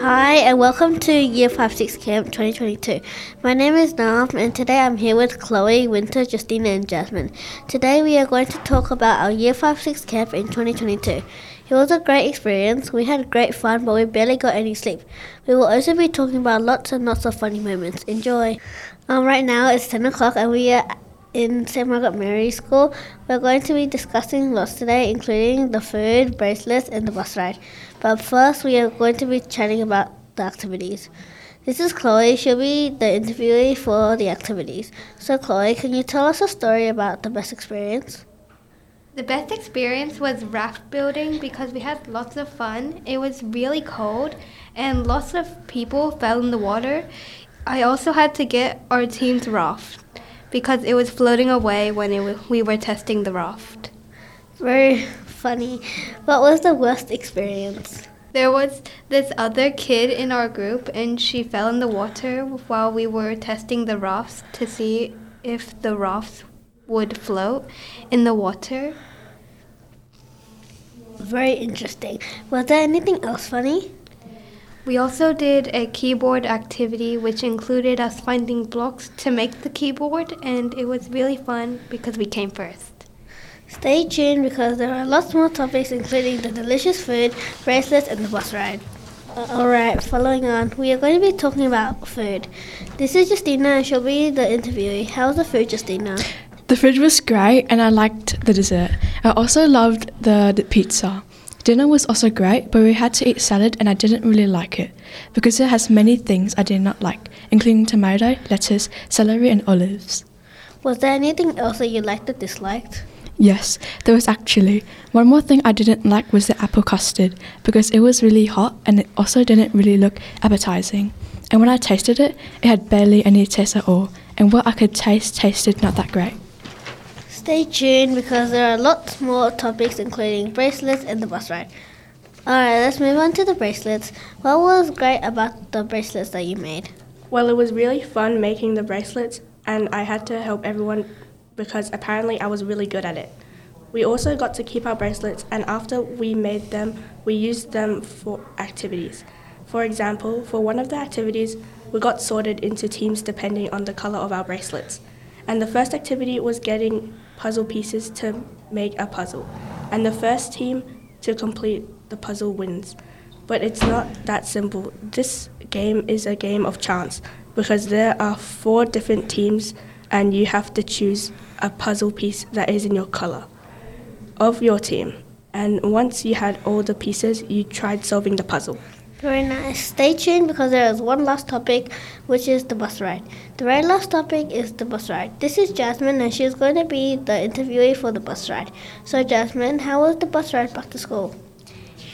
Hi, and welcome to Year 5 6 Camp 2022. My name is Nam, and today I'm here with Chloe, Wynter, Justina, and Jasmin. Today we are going to talk about our Year 5 6 camp in 2022. It was a great experience. We had great fun, but we barely got any sleep. We will also be talking about lots and lots of funny moments. Enjoy! Um, right now it's 10 o'clock, and we are in St. Margaret Mary School. We're going to be discussing lots today, including the food, bracelets, and the bus ride. But first, we are going to be chatting about the activities. This is Chloe. She'll be the interviewee for the activities. So, Chloe, can you tell us a story about the best experience? The best experience was raft building because we had lots of fun. It was really cold and lots of people fell in the water. I also had to get our team's raft because it was floating away when w- we were testing the raft. Very funny. What was the worst experience? There was this other kid in our group, and she fell in the water while we were testing the rafts to see if the rafts would float in the water. Very interesting. Was there anything else funny? We also did a keyboard activity which included us finding blocks to make the keyboard, and it was really fun because we came first. Stay tuned because there are lots more topics, including the delicious food, bracelets, and the bus ride. Uh, Alright, following on, we are going to be talking about food. This is Justina, and she'll be the interviewee. How's the food, Justina? The food was great and I liked the dessert. I also loved the, the pizza. Dinner was also great, but we had to eat salad and I didn't really like it because it has many things I did not like, including tomato, lettuce, celery, and olives. Was there anything else that you liked or disliked? Yes, there was actually. One more thing I didn't like was the apple custard because it was really hot and it also didn't really look appetizing. And when I tasted it, it had barely any taste at all, and what I could taste tasted not that great. Stay tuned because there are lots more topics, including bracelets and the bus ride. Alright, let's move on to the bracelets. What was great about the bracelets that you made? Well, it was really fun making the bracelets, and I had to help everyone because apparently I was really good at it. We also got to keep our bracelets, and after we made them, we used them for activities. For example, for one of the activities, we got sorted into teams depending on the color of our bracelets. And the first activity was getting puzzle pieces to make a puzzle. And the first team to complete the puzzle wins. But it's not that simple. This game is a game of chance because there are four different teams and you have to choose a puzzle piece that is in your color of your team. And once you had all the pieces, you tried solving the puzzle. Very nice. Stay tuned because there is one last topic, which is the bus ride. The very last topic is the bus ride. This is Jasmin, and she's going to be the interviewee for the bus ride. So, Jasmin, how was the bus ride back to school?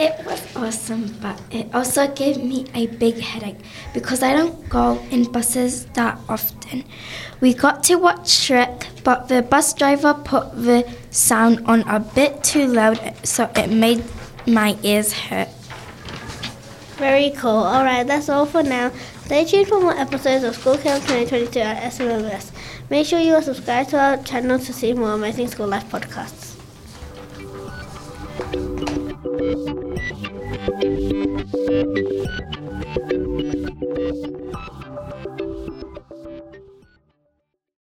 It was awesome, but it also gave me a big headache because I don't go in buses that often. We got to watch Shrek, but the bus driver put the sound on a bit too loud, so it made my ears hurt. Very cool. Alright, that's all for now. Stay tuned for more episodes of School Camp 2022 at SMMS. Make sure you are subscribed to our channel to see more amazing school life podcasts.